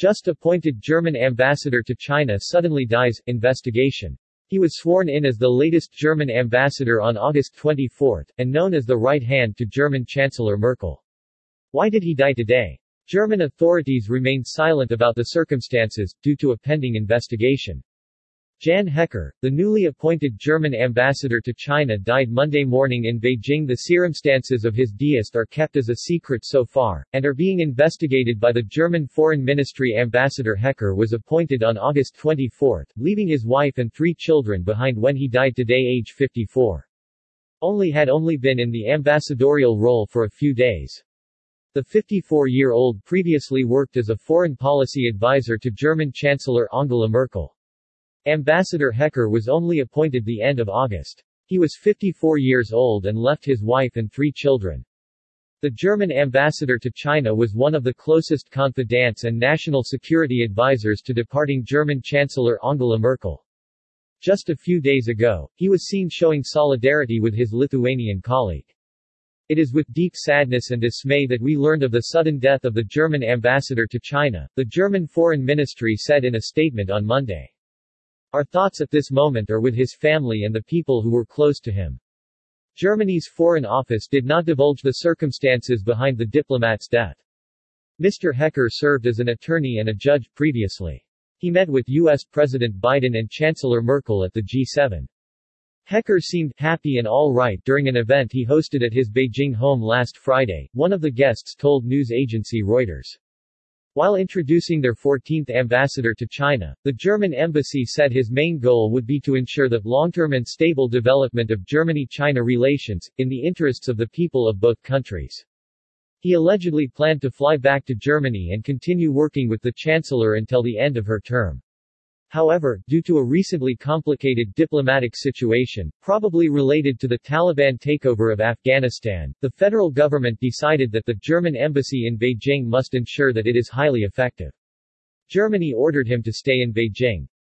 Just appointed German ambassador to China suddenly dies, investigation. He was sworn in as the latest German ambassador on August 24, and known as the right hand to German Chancellor Merkel. Why did he die today? German authorities remained silent about the circumstances, due to a pending investigation. Jan Hecker, the newly appointed German ambassador to China died Monday morning in Beijing. The circumstances of his death are kept as a secret so far, and are being investigated by the German Foreign Ministry. Ambassador Hecker was appointed on August 24, leaving his wife and three children behind when he died today age 54. Only had only been in the ambassadorial role for a few days. The 54-year-old previously worked as a foreign policy advisor to German Chancellor Angela Merkel. Ambassador Hecker was only appointed the end of August. He was 54 years old and left his wife and three children. The German ambassador to China was one of the closest confidants and national security advisors to departing German Chancellor Angela Merkel. Just a few days ago, he was seen showing solidarity with his Lithuanian colleague. It is with deep sadness and dismay that we learned of the sudden death of the German ambassador to China, the German Foreign Ministry said in a statement on Monday. Our thoughts at this moment are with his family and the people who were close to him. Germany's Foreign Office did not divulge the circumstances behind the diplomat's death. Mr. Hecker served as an attorney and a judge previously. He met with U.S. President Biden and Chancellor Merkel at the G7. Hecker seemed happy and all right during an event he hosted at his Beijing home last Friday, one of the guests told news agency Reuters. While introducing their 14th ambassador to China, the German embassy said his main goal would be to ensure the long-term and stable development of Germany-China relations, in the interests of the people of both countries. He allegedly planned to fly back to Germany and continue working with the Chancellor until the end of her term. However, due to a recently complicated diplomatic situation, probably related to the Taliban takeover of Afghanistan, the federal government decided that the German embassy in Beijing must ensure that it is highly effective. Germany ordered him to stay in Beijing.